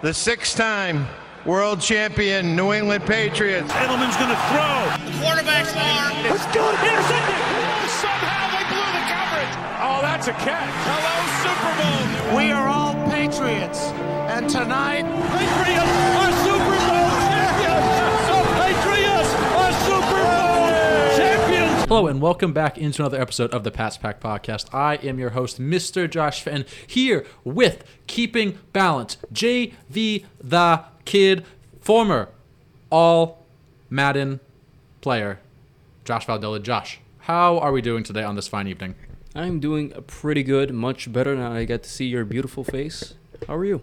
The six time world champion New England Patriots. Edelman's going to throw. The quarterback's arm. Let's go. Intercepted. Somehow they blew the coverage. Oh, that's a catch. Hello, Super Bowl. We are all Patriots. And tonight, Patriots Hello and welcome back into another episode of the Pats Pack Podcast. I am your host, Mr. Josh Fenn, here with Keeping Balance, JV the Kid, former All Madden player, Josh Valdella. Josh, how are we doing today on this fine evening? I'm doing pretty good, much better now I get to see your beautiful face. How are you?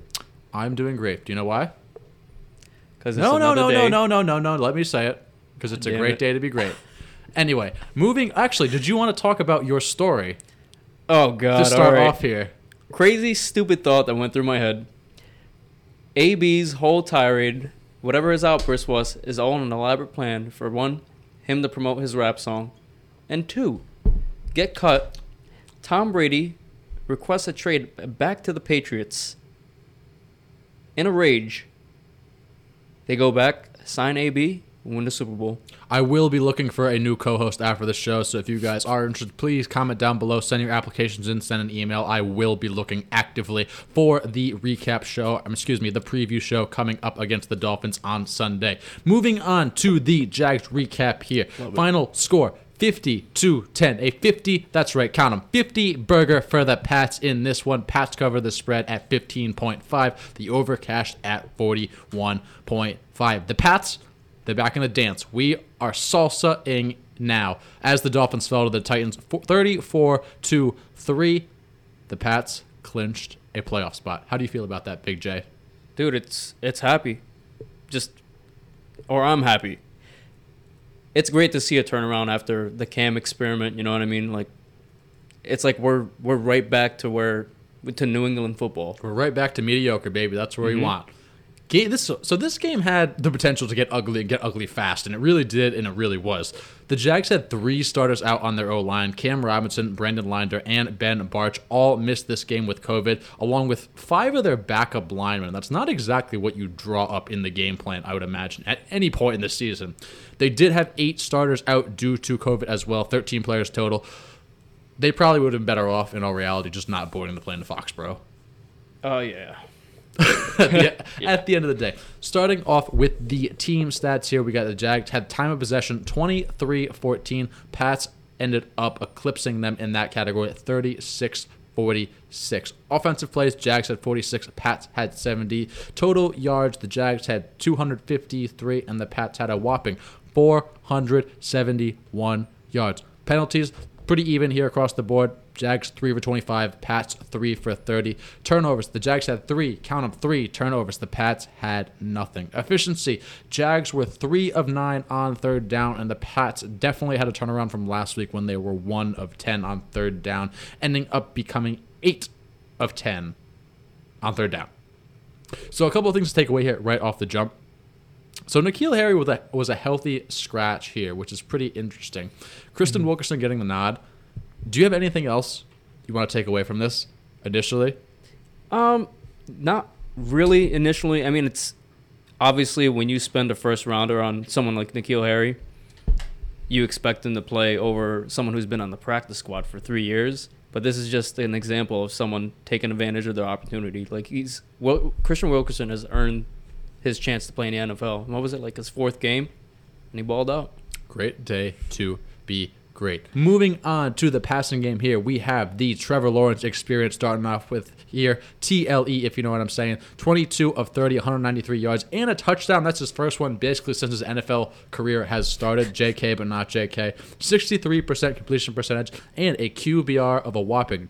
I'm doing great. Do you know why? Because No, no, no, no, no, no, no, no. Let me say it because it's a great it. day to be great. Anyway, moving. Actually, did you want to talk about your story Oh god! to start alright. off here? Crazy, stupid thought that went through my head. AB's whole tirade, whatever his outburst was, is all an elaborate plan for one, him to promote his rap song, and two, get cut. Tom Brady requests a trade back to the Patriots. In a rage, they go back, sign AB, win the Super Bowl. I will be looking for a new co-host after the show, so if you guys are interested, please comment down below, send your applications in, send an email. I will be looking actively for the recap show, um, excuse me, the preview show coming up against the Dolphins on Sunday. Moving on to the Jags recap here. Final score 50 to 10. A 50, that's right, count them. 50 burger for the Pats in this one. Pats cover the spread at 15.5, the over cashed at 41.5. The Pats they're back in the dance. We are salsa-ing now as the Dolphins fell to the Titans 34 to 3. The Pats clinched a playoff spot. How do you feel about that, Big J? dude it's it's happy just or i'm happy it's great to see a turnaround after the cam experiment you know what i mean like it's like we're we're right back to where to new england football We're right back to mediocre, baby. That's where we mm-hmm. want. Ga- This, so this game had the potential to get ugly and get ugly fast, and it really did, and it really was. The Jags had three starters out on their O line: Cam Robinson, Brandon Linder, and Ben Bartch. All missed this game with COVID, along with five of their backup linemen. That's not exactly what you draw up in the game plan, I would imagine, at any point in the season. They did have eight starters out due to COVID as well, 13 players total. They probably would have been better off, in all reality, just not boarding the plane to Foxborough. oh yeah yeah, at the end of the day. Starting off with the team stats here, we got the Jags had time of possession 23 14. Pats ended up eclipsing them in that category at 36 46. Offensive plays, Jags had 46, Pats had 70. Total yards, the Jags had 253, and the Pats had a whopping 471 yards. Penalties, pretty even here across the board. Jags 3 for 25, Pats 3 for 30. Turnovers, the Jags had 3, count them 3 turnovers. The Pats had nothing. Efficiency, Jags were 3 of 9 on third down, and the Pats definitely had a turnaround from last week when they were 1 of 10 on third down, ending up becoming 8 of 10 on third down. So a couple of things to take away here right off the jump. So N'Keal Harry was a, was a healthy scratch here, which is pretty interesting. Kristian mm-hmm. Wilkerson getting the nod. Do you have anything else you want to take away from this initially? um not really initially i mean it's obviously when you spend a first rounder on someone like N'Keal Harry, you expect him to play over someone who's been on the practice squad for three years. But this is just an example of someone taking advantage of their opportunity. Like he's well, Kristian Wilkerson has earned his chance to play in the NFL. What was it like his fourth game, and he balled out. Great day to be great. Moving on to the passing game here, we have the Trevor Lawrence experience starting off with here. TLE, if you know what I'm saying. 22 of 30, 193 yards, and a touchdown. That's his first one basically since his NFL career has started. JK, but not JK. 63% completion percentage, and a QBR of a whopping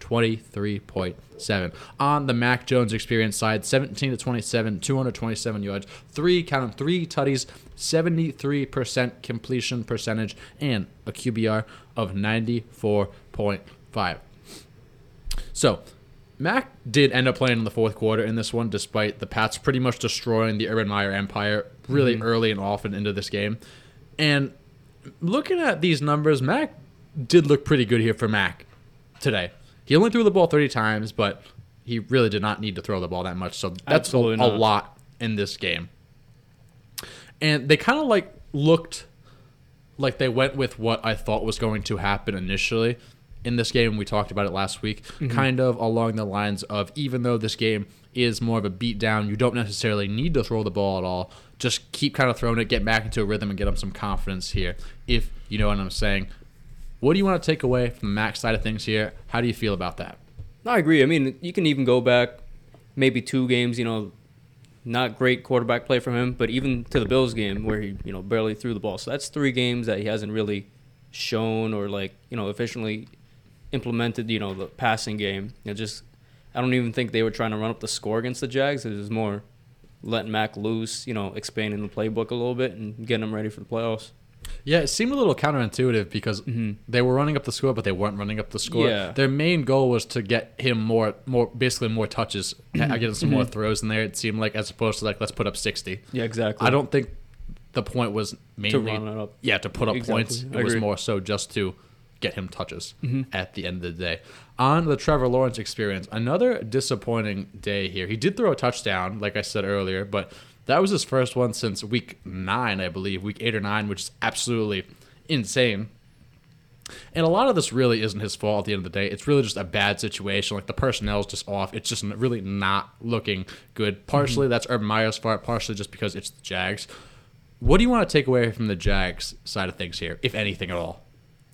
23.7. On the Mac Jones experience side, 17 to 27, 227 yards, three, count them, three tutties, 73% completion percentage, and a QBR of 94.5. So, Mac did end up playing in the fourth quarter in this one, despite the Pats pretty much destroying the Urban Meyer empire really mm-hmm. early and often into this game. And looking at these numbers, Mac did look pretty good here for Mac today. He only threw the ball 30 times, but he really did not need to throw the ball that much. So that's a, a lot in this game. And they kind of like looked like they went with what I thought was going to happen initially in this game. We talked about it last week, mm-hmm. kind of along the lines of even though this game is more of a beatdown, you don't necessarily need to throw the ball at all. Just keep kind of throwing it, get back into a rhythm, and get them some confidence here. If you know what I'm saying. What do you want to take away from the Max side of things here? How do you feel about that? I agree. I mean, you can even go back maybe two games, you know, not great quarterback play from him, but even to the Bills game where he, you know, barely threw the ball. So that's three games that he hasn't really shown or like, you know, efficiently implemented, you know, the passing game. You know, just I don't even think they were trying to run up the score against the Jags. It was more letting Mac loose, you know, expanding the playbook a little bit and getting him ready for the playoffs. Yeah, it seemed a little counterintuitive because they were running up the score, but they weren't running up the score. Yeah. Their main goal was to get him more, more basically more touches, getting some more throws in there. It seemed like as opposed to like let's put up sixty. Yeah, exactly. I don't think the point was mainly run it up. Yeah, to put up Exactly. points. I It was agree. more so just to get him touches Mm-hmm. at the end of the day. On the Trevor Lawrence experience, another disappointing day here. He did throw a touchdown, like I said earlier, but that was his first one since week nine, I believe, week eight or nine, which is absolutely insane. And a lot of this really isn't his fault at the end of the day. It's really just a bad situation. Like the personnel is just off. It's just really not looking good. Mm-hmm. Partially that's Urban Meyer's fault, partially just because it's the Jags. What do you want to take away from the Jags side of things here, if anything at all?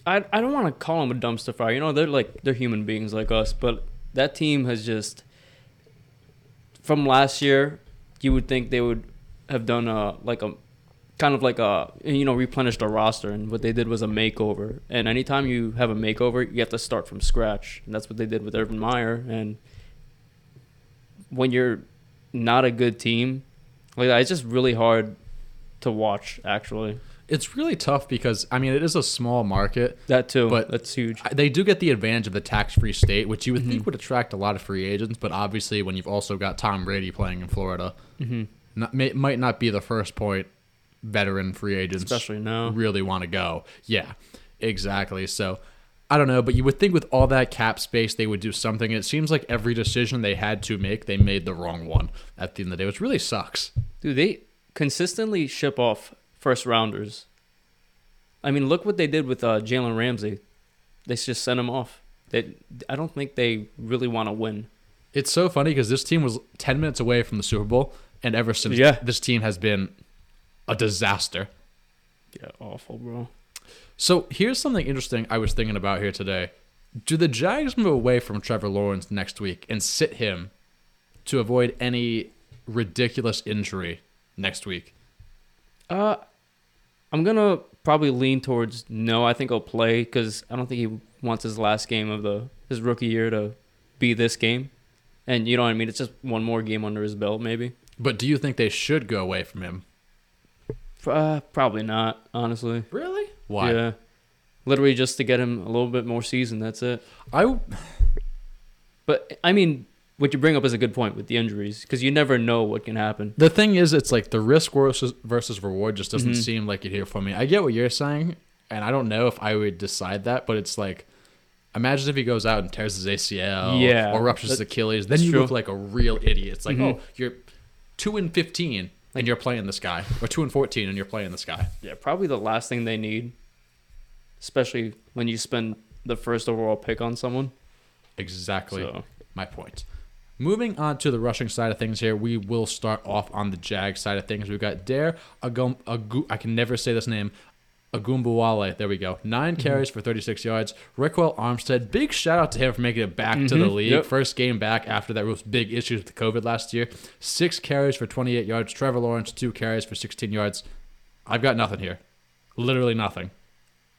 I I don't want to call them a dumpster fire. You know, they're like they're human beings like us, but that team has just from last year, you would think they would have done a like a kind of like a you know replenished a roster, and what they did was a makeover. And anytime you have a makeover, you have to start from scratch, and that's what they did with Urban Meyer. And when you're not a good team, like that, it's just really hard to watch. Actually, It's really tough because I mean it is a small market. that too, But- that's huge. They do get the advantage of the tax-free state, which you would Mm-hmm. think would attract a lot of free agents. But obviously, when you've also got Tom Brady playing in Florida, Mm-hmm. not, may, might not be the first point veteran free agents, Especially now. really want to go. Yeah, exactly. So I don't know, but you would think with all that cap space, they would do something. It seems like every decision they had to make, they made the wrong one at the end of the day, which really sucks. Dude, they consistently ship off first rounders. I mean, look what they did with uh, Jalen Ramsey. They just sent him off. They, I don't think they really want to win. It's so funny because this team was 10 minutes away from the Super Bowl, and ever since, Yeah. this team has been a disaster. Yeah, awful, bro. So here's something interesting I was thinking about here today. Do the Jags move away from Trevor Lawrence next week and sit him to avoid any ridiculous injury next week? Uh, I'm gonna probably lean towards no. I think he'll play because I don't think he wants his last game of the his rookie year to be this game. And you know what I mean? It's just one more game under his belt, maybe. But do you think they should go away from him? Uh, probably not, honestly. Really? Why? Yeah. Literally just to get him a little bit more season. That's it. I But I mean, what you bring up is a good point with the injuries because you never know what can happen. the thing is, it's like the risk versus versus reward just doesn't Mm-hmm. seem like it here for me. I get what you're saying, and I don't know if I would decide that, but it's like. Imagine if he goes out and tears his ACL, Yeah, or ruptures his Achilles. Then you true. look like a real idiot. It's like, Mhm. oh, you're two and fifteen, and you're playing this guy, or two and fourteen, and you're playing this guy. Yeah, probably the last thing they need, especially when you spend the first overall pick on someone. Exactly So- my point. Moving on to the rushing side of things here, we will start off on the Jag side of things. We've got Dare Agum, Agu, I can never say this name. Ogunbowale. There we go. 9 Mm-hmm. carries for 36 yards. Ryquell Armstead. Big shout out to him for making it back to the Mhm. league. Yep. First game back after that was big issues with COVID last year. Six carries for 28 yards. Trevor Lawrence, two carries for 16 yards. I've got nothing here. Literally nothing.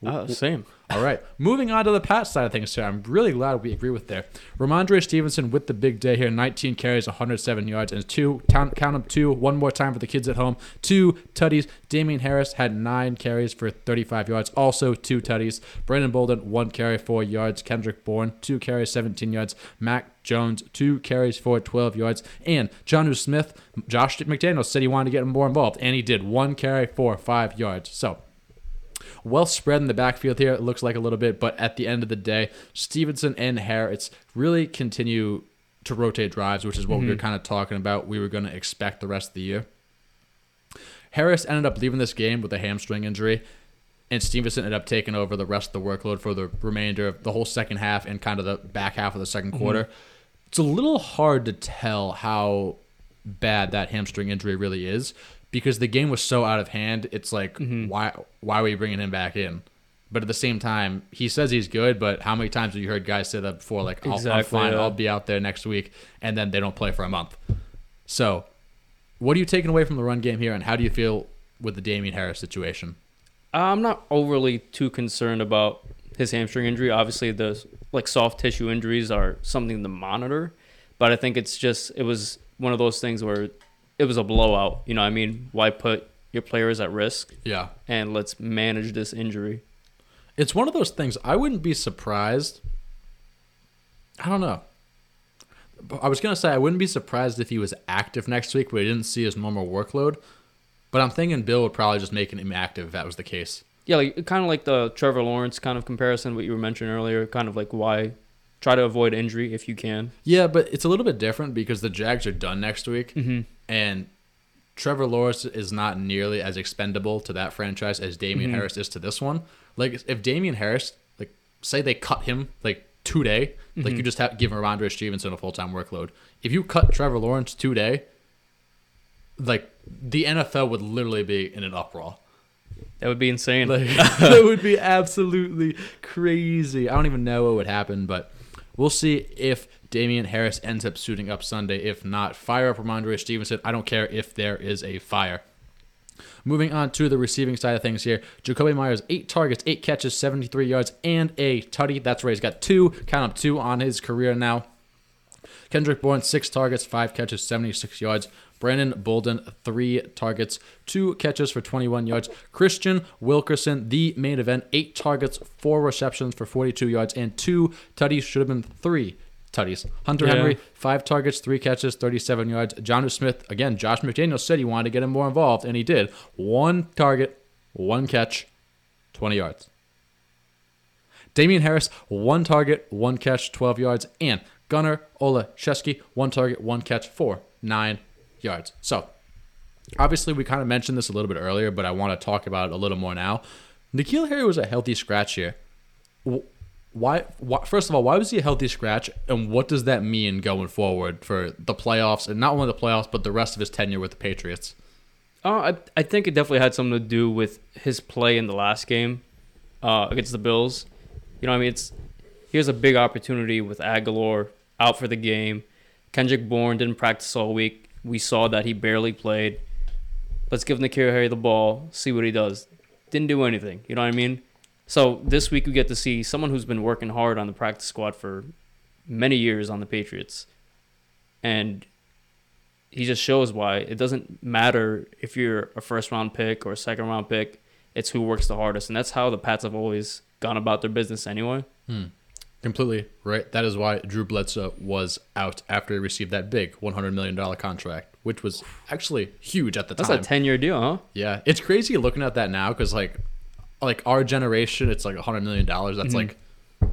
Uh, same. All right. Moving on to the Pat side of things here. I'm really glad we agree with there. Rhamondre Stevenson with the big day here 19 carries, 107 yards, and two, count, count them two, one more time for the kids at home. Two tutties. Damien Harris had nine carries for 35 yards, also two tutties. Brandon Bolden, one carry, four yards. Kendrick Bourne, two carries, 17 yards. Mac Jones, two carries for 12 yards. And Jonnu Smith, Josh McDaniels said he wanted to get him more involved, and he did. One carry for five yards. So, well spread in the backfield here. It looks like a little bit, but at the end of the day, Stevenson and Harris really continue to rotate drives, which is what we were mhm. kind of talking about. We were going to expect the rest of the year. Harris ended up leaving this game with a hamstring injury, and Stevenson ended up taking over the rest of the workload for the remainder of the whole second half and kind of the back half of the 2nd mhm. quarter. It's a little hard to tell how bad that hamstring injury really is because the game was so out of hand. It's like mm-hmm. why why are we bringing him back in? But at the same time, he says he's good. But how many times have you heard guys say that before? Like, I'll, I'm fine. yeah. I'll be out there next week, and then they don't play for a month. So, what are you taking away from the run game here, and how do you feel with the Damien Harris situation? I'm not overly too concerned about his hamstring injury. Obviously, the like soft tissue injuries are something to monitor, but I think it's just it was one of those things where it was a blowout. You know, what I mean, why put your players at risk Yeah, and let's manage this injury. it's one of those things. I wouldn't be surprised. I don't know. I was gonna say I wouldn't be surprised if he was active next week, but we didn't see his normal workload. But I'm thinking Bill would probably just make him active if that was the case. Yeah, like kind of like the Trevor Lawrence kind of comparison, what you were mentioning earlier. Kind of like why try to avoid injury if you can. Yeah, but it's a little bit different because the Jags are done next week, mm-hmm. And Trevor Lawrence is not nearly as expendable to that franchise as Damien mm-hmm. Harris is to this one. Like if Damien Harris, like say they cut him like today, like mm-hmm. you just have give Rhamondre Stevenson a full time workload. If you cut Trevor Lawrence today, like the NFL would literally be in an uproar. That would be insane. Like that would be absolutely crazy. I don't even know what would happen, but we'll see if Damien Harris ends up suiting up Sunday. If not, fire up Rhamondre Stevenson. I don't care if there is a fire. Moving on to the receiving side of things here. Jakobi Meyers, eight targets, eight catches, 73 yards, and a tutty. That's right. he's got two, count up two on his career now. Kendrick Bourne, six targets, five catches, 76 yards. Brandon Bolden, three targets, two catches for 21 yards. Kristian Wilkerson, the main event, eight targets, four receptions for 42 yards, and two tutties. Should have been three tutties. Hunter Yeah. Henry, five targets, three catches, 37 yards. John Smith, again, Josh McDaniel said he wanted to get him more involved, and he did. One target, one catch, 20 yards. Damien Harris, one target, one catch, 12 yards. And Gunner Olszewski, one target, one catch four, nine yards. So, obviously, we kind of mentioned this a little bit earlier, but I want to talk about it a little more now. N'Keal Harry was a healthy scratch here. Wh- Why, why? First of all, why was he a healthy scratch, and what does that mean going forward for the playoffs, and not only the playoffs, but the rest of his tenure with the Patriots? Uh, I I think it definitely had something to do with his play in the last game uh, against the Bills. You know, I mean, it's here's a big opportunity with Agholor out for the game. Kendrick Bourne didn't practice all week. We saw that he barely played. Let's give N'Keal Harry the ball, see what he does. Didn't do anything. You know what I mean? So this week we get to see someone who's been working hard on the practice squad for many years on the Patriots, and he just shows why it doesn't matter if you're a first round pick or a second round pick. It's who works the hardest, and that's how the Pats have always gone about their business anyway. Hmm. Completely right. That is why Drew Bledsoe was out after he received that big $100 million contract, which was actually huge at the That's time. That's a ten year deal, huh? yeah, it's crazy looking at that now because like, like our generation, it's like a $100 million. That's like,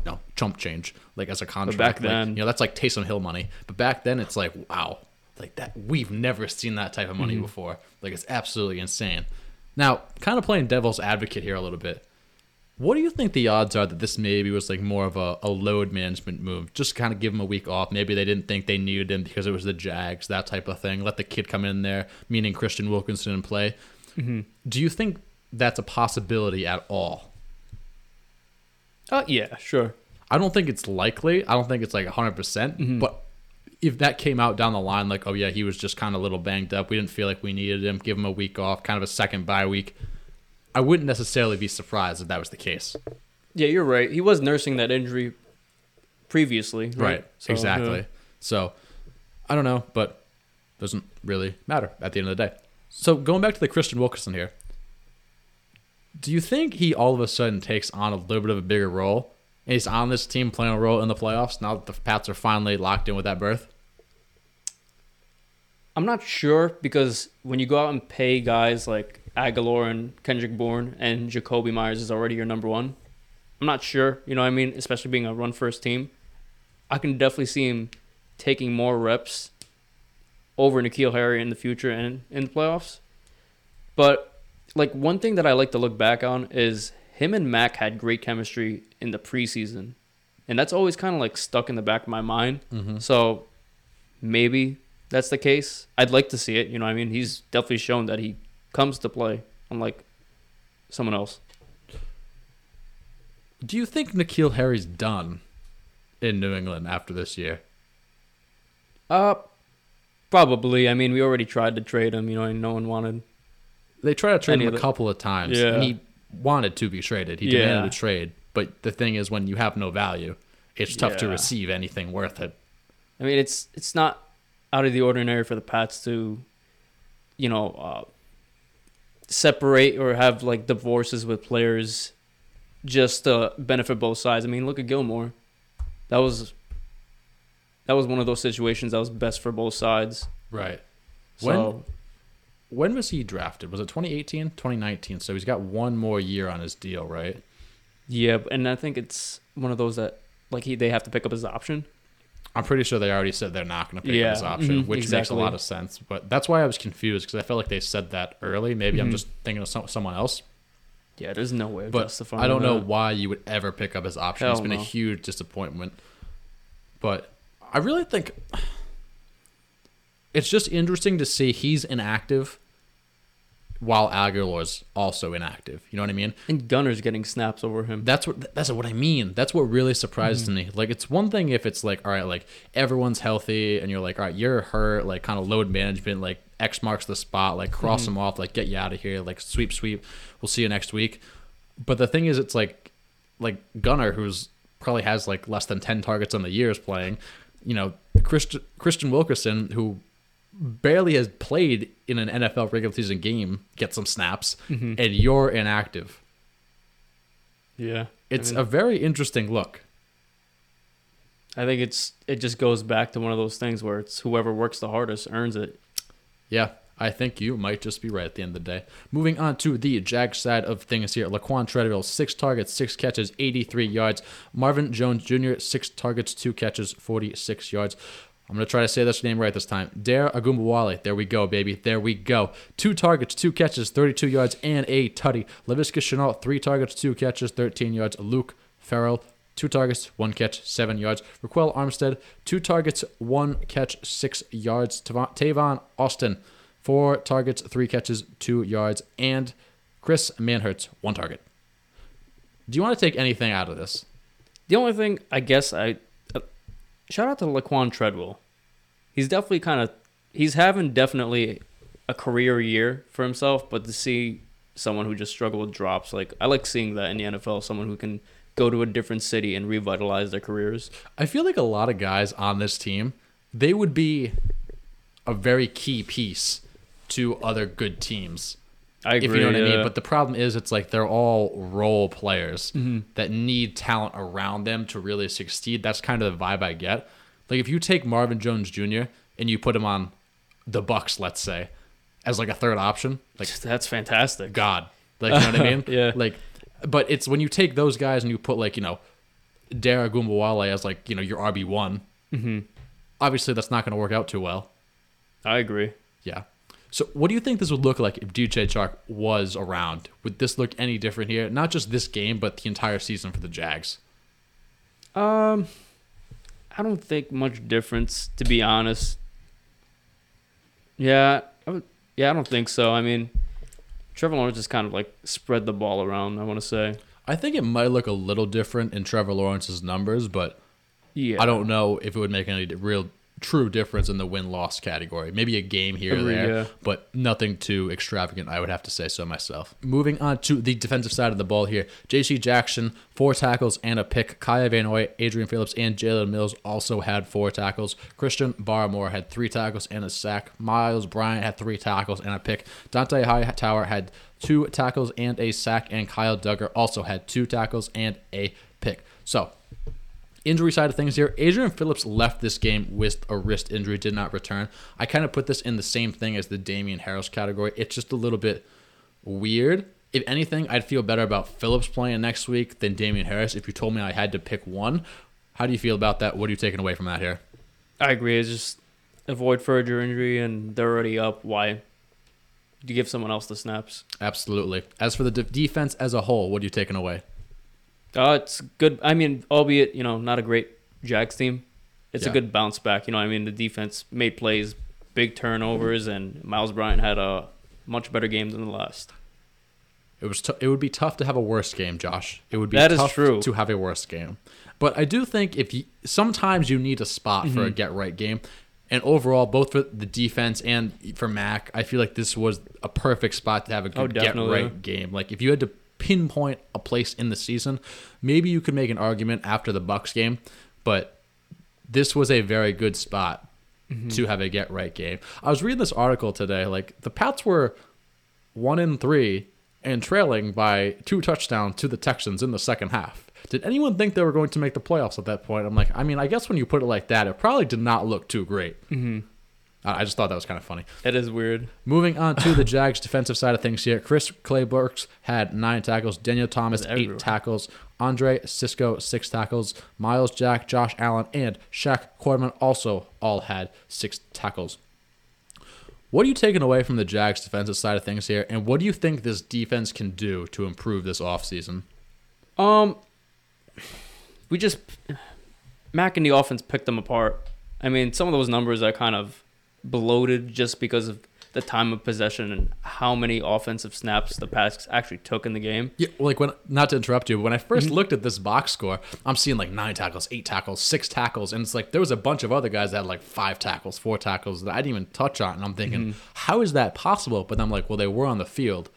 no chump change. Like as a contract. Mm-hmm. back like, then- you know, that's like Taysom Hill money. But back then, it's like wow, like that. We've never seen that type of money Mm-hmm. before. Like it's absolutely insane. Now, kind of playing devil's advocate here a little bit. What do you think the odds are that this maybe was like more of a, a load management move? Just kind of give him a week off. Maybe they didn't think they needed him because it was the Jags, that type of thing. Let the kid come in there, meaning Kristian Wilkinson, and play. Do you think that's a possibility at all? Uh, yeah, sure. I don't think it's likely. I don't think it's like 100%. percent But if that came out down the line, like, oh, yeah, he was just kind of a little banged up. We didn't feel like we needed him. Give him a week off, kind of a second bye week. I wouldn't necessarily be surprised if that was the case. Yeah, you're right. He was nursing that injury previously, right? Right. So, exactly. yeah. So I don't know, but doesn't really matter at the end of the day. So going back to the Kristian Wilkerson here, do you think he all of a sudden takes on a little bit of a bigger role? And he's on this team playing a role in the playoffs now that the Pats are finally locked in with that berth? I'm not sure because when you go out and pay guys like Agholor and Kendrick Bourne and Jakobi Meyers is already your number one, I'm not sure. You know what I mean? Especially being a run first team, I can definitely see him taking more reps over N'Keal Harry in the future and in the playoffs. But like one thing that I like to look back on is him and Mac had great chemistry in the preseason. And that's always kind of like stuck in the back of my mind. So maybe that's the case. I'd like to see it. You know, what I mean, he's definitely shown that he comes to play, unlike someone else. Do you think N'Keal Harry's done in New England after this year? Uh, probably. I mean, we already tried to trade him. You know, and no one wanted. They tried to trade him a the- couple of times, Yeah. and he wanted to be traded. He Yeah. demanded a trade. But the thing is, when you have no value, it's tough to receive anything worth it. I mean, it's it's not out of the ordinary for the Pats to, you know, uh, separate or have like divorces with players just to benefit both sides. I mean, look at Gilmore. That was that was one of those situations that was best for both sides. Right. So When was he drafted? Was it 2018, 2019? So he's got one more year on his deal, right? yeah, and I think it's one of those that like he they have to pick up his option. I'm pretty sure they already said they're not going to pick Yeah, up his option, mhm, which makes a lot of sense. But that's why I was confused because I felt like they said that early. Maybe I'm Mhm. just thinking of some, someone else. Yeah, there's no way But I don't know that. why you would ever pick up his option. It's been a huge disappointment. But I really think it's just interesting to see he's inactive while Agholor's also inactive. You know what I mean? And Gunner's getting snaps over him. That's what that's what I mean. That's what really surprises Mm-hmm. me. Like it's one thing if it's like all right, like everyone's healthy and you're like all right, you're hurt, like kind of load management, like X marks the spot, like cross Mm-hmm. them off, like get you out of here, like sweep sweep. We'll see you next week. But the thing is, it's like like Gunner, who's probably has like less than ten targets on the year, is playing. You know, Kristian Kristian Wilkerson, who barely has played in an NFL regular season game, get some snaps, Mm-hmm. and you're inactive. yeah, It's I mean- a very interesting look. I think it's it just goes back to one of those things where it's whoever works the hardest earns it. Yeah, I think you might just be right at the end of the day. Moving on to the Jag side of things here. Laquan Treadwell, six targets, six catches, 83 yards. Marvin Jones Jr., six targets, two catches, 46 yards. I'm going to try to say this name right this time. Dare Ogunbowale. There we go, baby. There we go. Two targets, two catches, 32 yards, and a tutty. Laviska Shenault, three targets, two catches, 13 yards. Luke Farrell, two targets, one catch, seven yards. Ryquell Armstead, two targets, one catch, six yards. Tavon, Austin, four targets, three catches, two yards. And Chris Manhertz, one target. Do you want to take anything out of this? The only thing I guess I shout out to Laquan Treadwell. He's definitely kind of he's having definitely a career year for himself, but to see someone who just struggled with drops, like I like seeing that in the NFL, someone who can go to a different city and revitalize their careers. I feel like a lot of guys on this team, they would be a very key piece to other good teams. I agree. if you know what I mean. But the problem is, it's like they're all role players Mm-hmm. that need talent around them to really succeed. That's kind of the vibe I get. Like if you take Marvin Jones Jr. and you put him on the Bucks, let's say, as like a third option, like that's fantastic. God, like you know what I mean? Yeah. Like, but it's when you take those guys and you put like you know, Dare Ogunbowale as like you know your RB one. Mm-hmm. Obviously, that's not going to work out too well. I agree. Yeah. So, what do you think this would look like if DJ Chark was around? Would this look any different here? Not just this game, but the entire season for the Jags. Um, I don't think much difference, to be honest. Yeah, I would, yeah, I don't think so. I mean, Trevor Lawrence just kind of like spread the ball around. I want to say, I think it might look a little different in Trevor Lawrence's numbers, but yeah, I don't know if it would make any real true difference in the win loss category. Maybe a game here or there, yeah. but nothing too extravagant. I would have to say so myself. Moving on to the defensive side of the ball here. J.C. Jackson, four tackles and a pick. Kyle Van Noy, Adrian Phillips, and Jalen Mills also had four tackles. Christian Barmore had three tackles and a sack. Myles Bryant had three tackles and a pick. Dont'a Hightower had two tackles and a sack, and Kyle Dugger also had two tackles and a pick. So, injury side of things here, Adrian Phillips left this game with a wrist injury, did not return. I kind of put this in the same thing as the Damien Harris category. It's just a little bit weird. If anything, I'd feel better about Phillips playing next week than Damien Harris if you told me I had to pick one. How do you feel about that? What are you taking away from that here? I agree. It's just avoid further injury, and they're already up. Why? Do you give someone else the snaps. Absolutely. As for the de- defense as a whole, what are you taking away? Uh, it's good. I mean, albeit you know not a great Jags team, it's Yeah. a good bounce back. You know, I mean, the defense made plays, big turnovers, and Myles Bryant had a much better game than the last. It was. T- it would be tough to have a worse game, Josh. It would be That is tough true. to have a worse game. But I do think if you sometimes you need a spot for Mm-hmm. a get right game, and overall, both for the defense and for Mac, I feel like this was a perfect spot to have a Oh, good get right game. Like if you had to pinpoint a place in the season, maybe you could make an argument after the Bucks game, but this was a very good spot Mm-hmm. to have a get right game. I was reading this article today. Like the Pats were one in three and trailing by two touchdowns to the Texans in the second half. Did anyone think they were going to make the playoffs at that point? I'm like, I mean, I guess when you put it like that, it probably did not look too great. Mm-hmm. I just thought that was kind of funny. It is weird. Moving on to the Jags defensive side of things here. Chris Claybrooks had nine tackles. Daniel Thomas, eight tackles. Andre Cisco, six tackles. Myles Jack, Josh Allen, and Shaq Quarterman also all had six tackles. What are you taking away from the Jags defensive side of things here? And what do you think this defense can do to improve this offseason? Um, we just Mac and the offense picked them apart. I mean, some of those numbers are kind of bloated just because of the time of possession and how many offensive snaps the Pats actually took in the game. Yeah, like when not to interrupt you, but when I 1st looked at this box score, I'm seeing like nine tackles, eight tackles, six tackles, and it's like there was a bunch of other guys that had like five tackles, four tackles that I didn't even touch on, and I'm thinking, how is that possible? But I'm like, well, they were on the field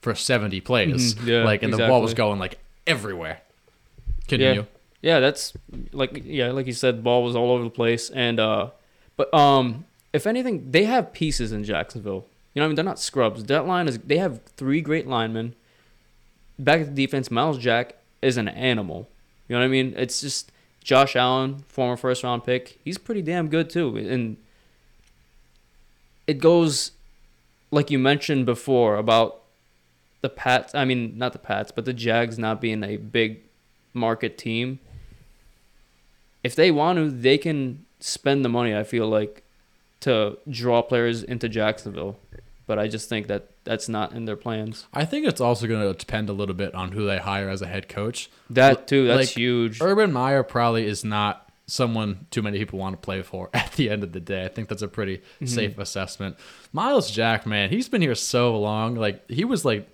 for 70 plays, Mhm, yeah, like, and the ball was going like everywhere. Continue. Yeah, yeah, that's like yeah, like you said, the ball was all over the place, and uh, but um, if anything, they have pieces in Jacksonville. You know, what I mean, they're not scrubs. That line is they have three great linemen. Back at the defense, Myles Jack is an animal. You know what I mean? It's just Josh Allen, former first round pick. He's pretty damn good too, and it goes like you mentioned before about the Pats. I mean, not the Pats, but the Jags not being a big market team. If they want to, they can spend the money. I feel like to draw players into Jacksonville, but I just think that that's not in their plans. I think it's also going to depend a little bit on who they hire as a head coach. That too, that's Like, huge. Urban Meyer probably is not someone too many people want to play for at the end of the day. I think that's a pretty Mm-hmm. safe assessment. Myles Jack, man, he's been here so long. Like he was like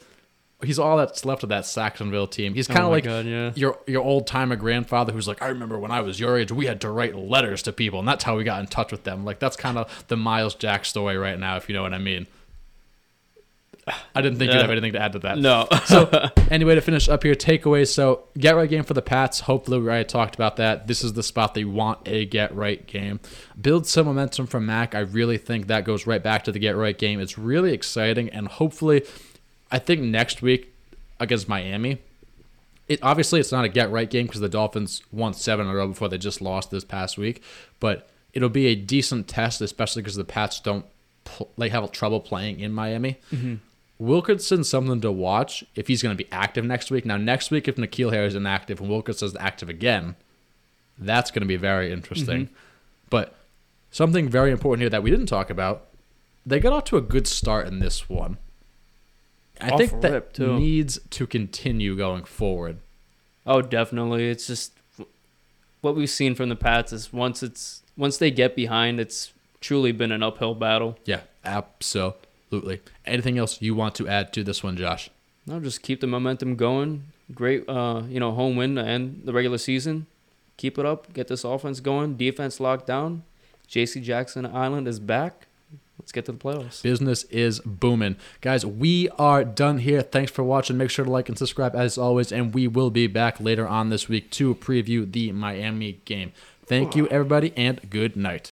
he's all that's left of that Sacksonville team. He's kind of Oh like God, yeah. your your old timer grandfather who's like, I remember when I was your age, we had to write letters to people, and that's how we got in touch with them. Like that's kind of the Myles Jack story right now, if you know what I mean. I didn't think you'd have anything to add to that. No. So anyway, to finish up here, takeaways. So get right game for the Pats. Hopefully, we already talked about that. This is the spot they want a get right game. Build some momentum from Mac. I really think that goes right back to the get right game. It's really exciting, and hopefully, I think next week against Miami. It obviously it's not a get right game because the Dolphins won seven in a row before they just lost this past week, but it'll be a decent test, especially because the Pats don't pl- like have trouble playing in Miami. Mm-hmm. Wilkinson's something to watch if he's going to be active next week. Now, next week, if N'Keal Harris is inactive and Wilkinson's active again, that's going to be very interesting. Mm-hmm. But something very important here that we didn't talk about, they got off to a good start in this one. I think that too. needs to continue going forward. Oh, definitely. It's just what we've seen from the Pats is once it's once they get behind, it's truly been an uphill battle. Yeah, absolutely. Anything else you want to add to this one, Josh? No, just keep the momentum going. Great, uh, you know, home win to end the regular season. Keep it up. Get this offense going. Defense locked down. J.C. Jackson Island is back. Let's get to the playoffs. Business is booming. Guys, we are done here. Thanks for watching. Make sure to like and subscribe as always, and we will be back later on this week to preview the Miami game. Thank you, everybody, and good night.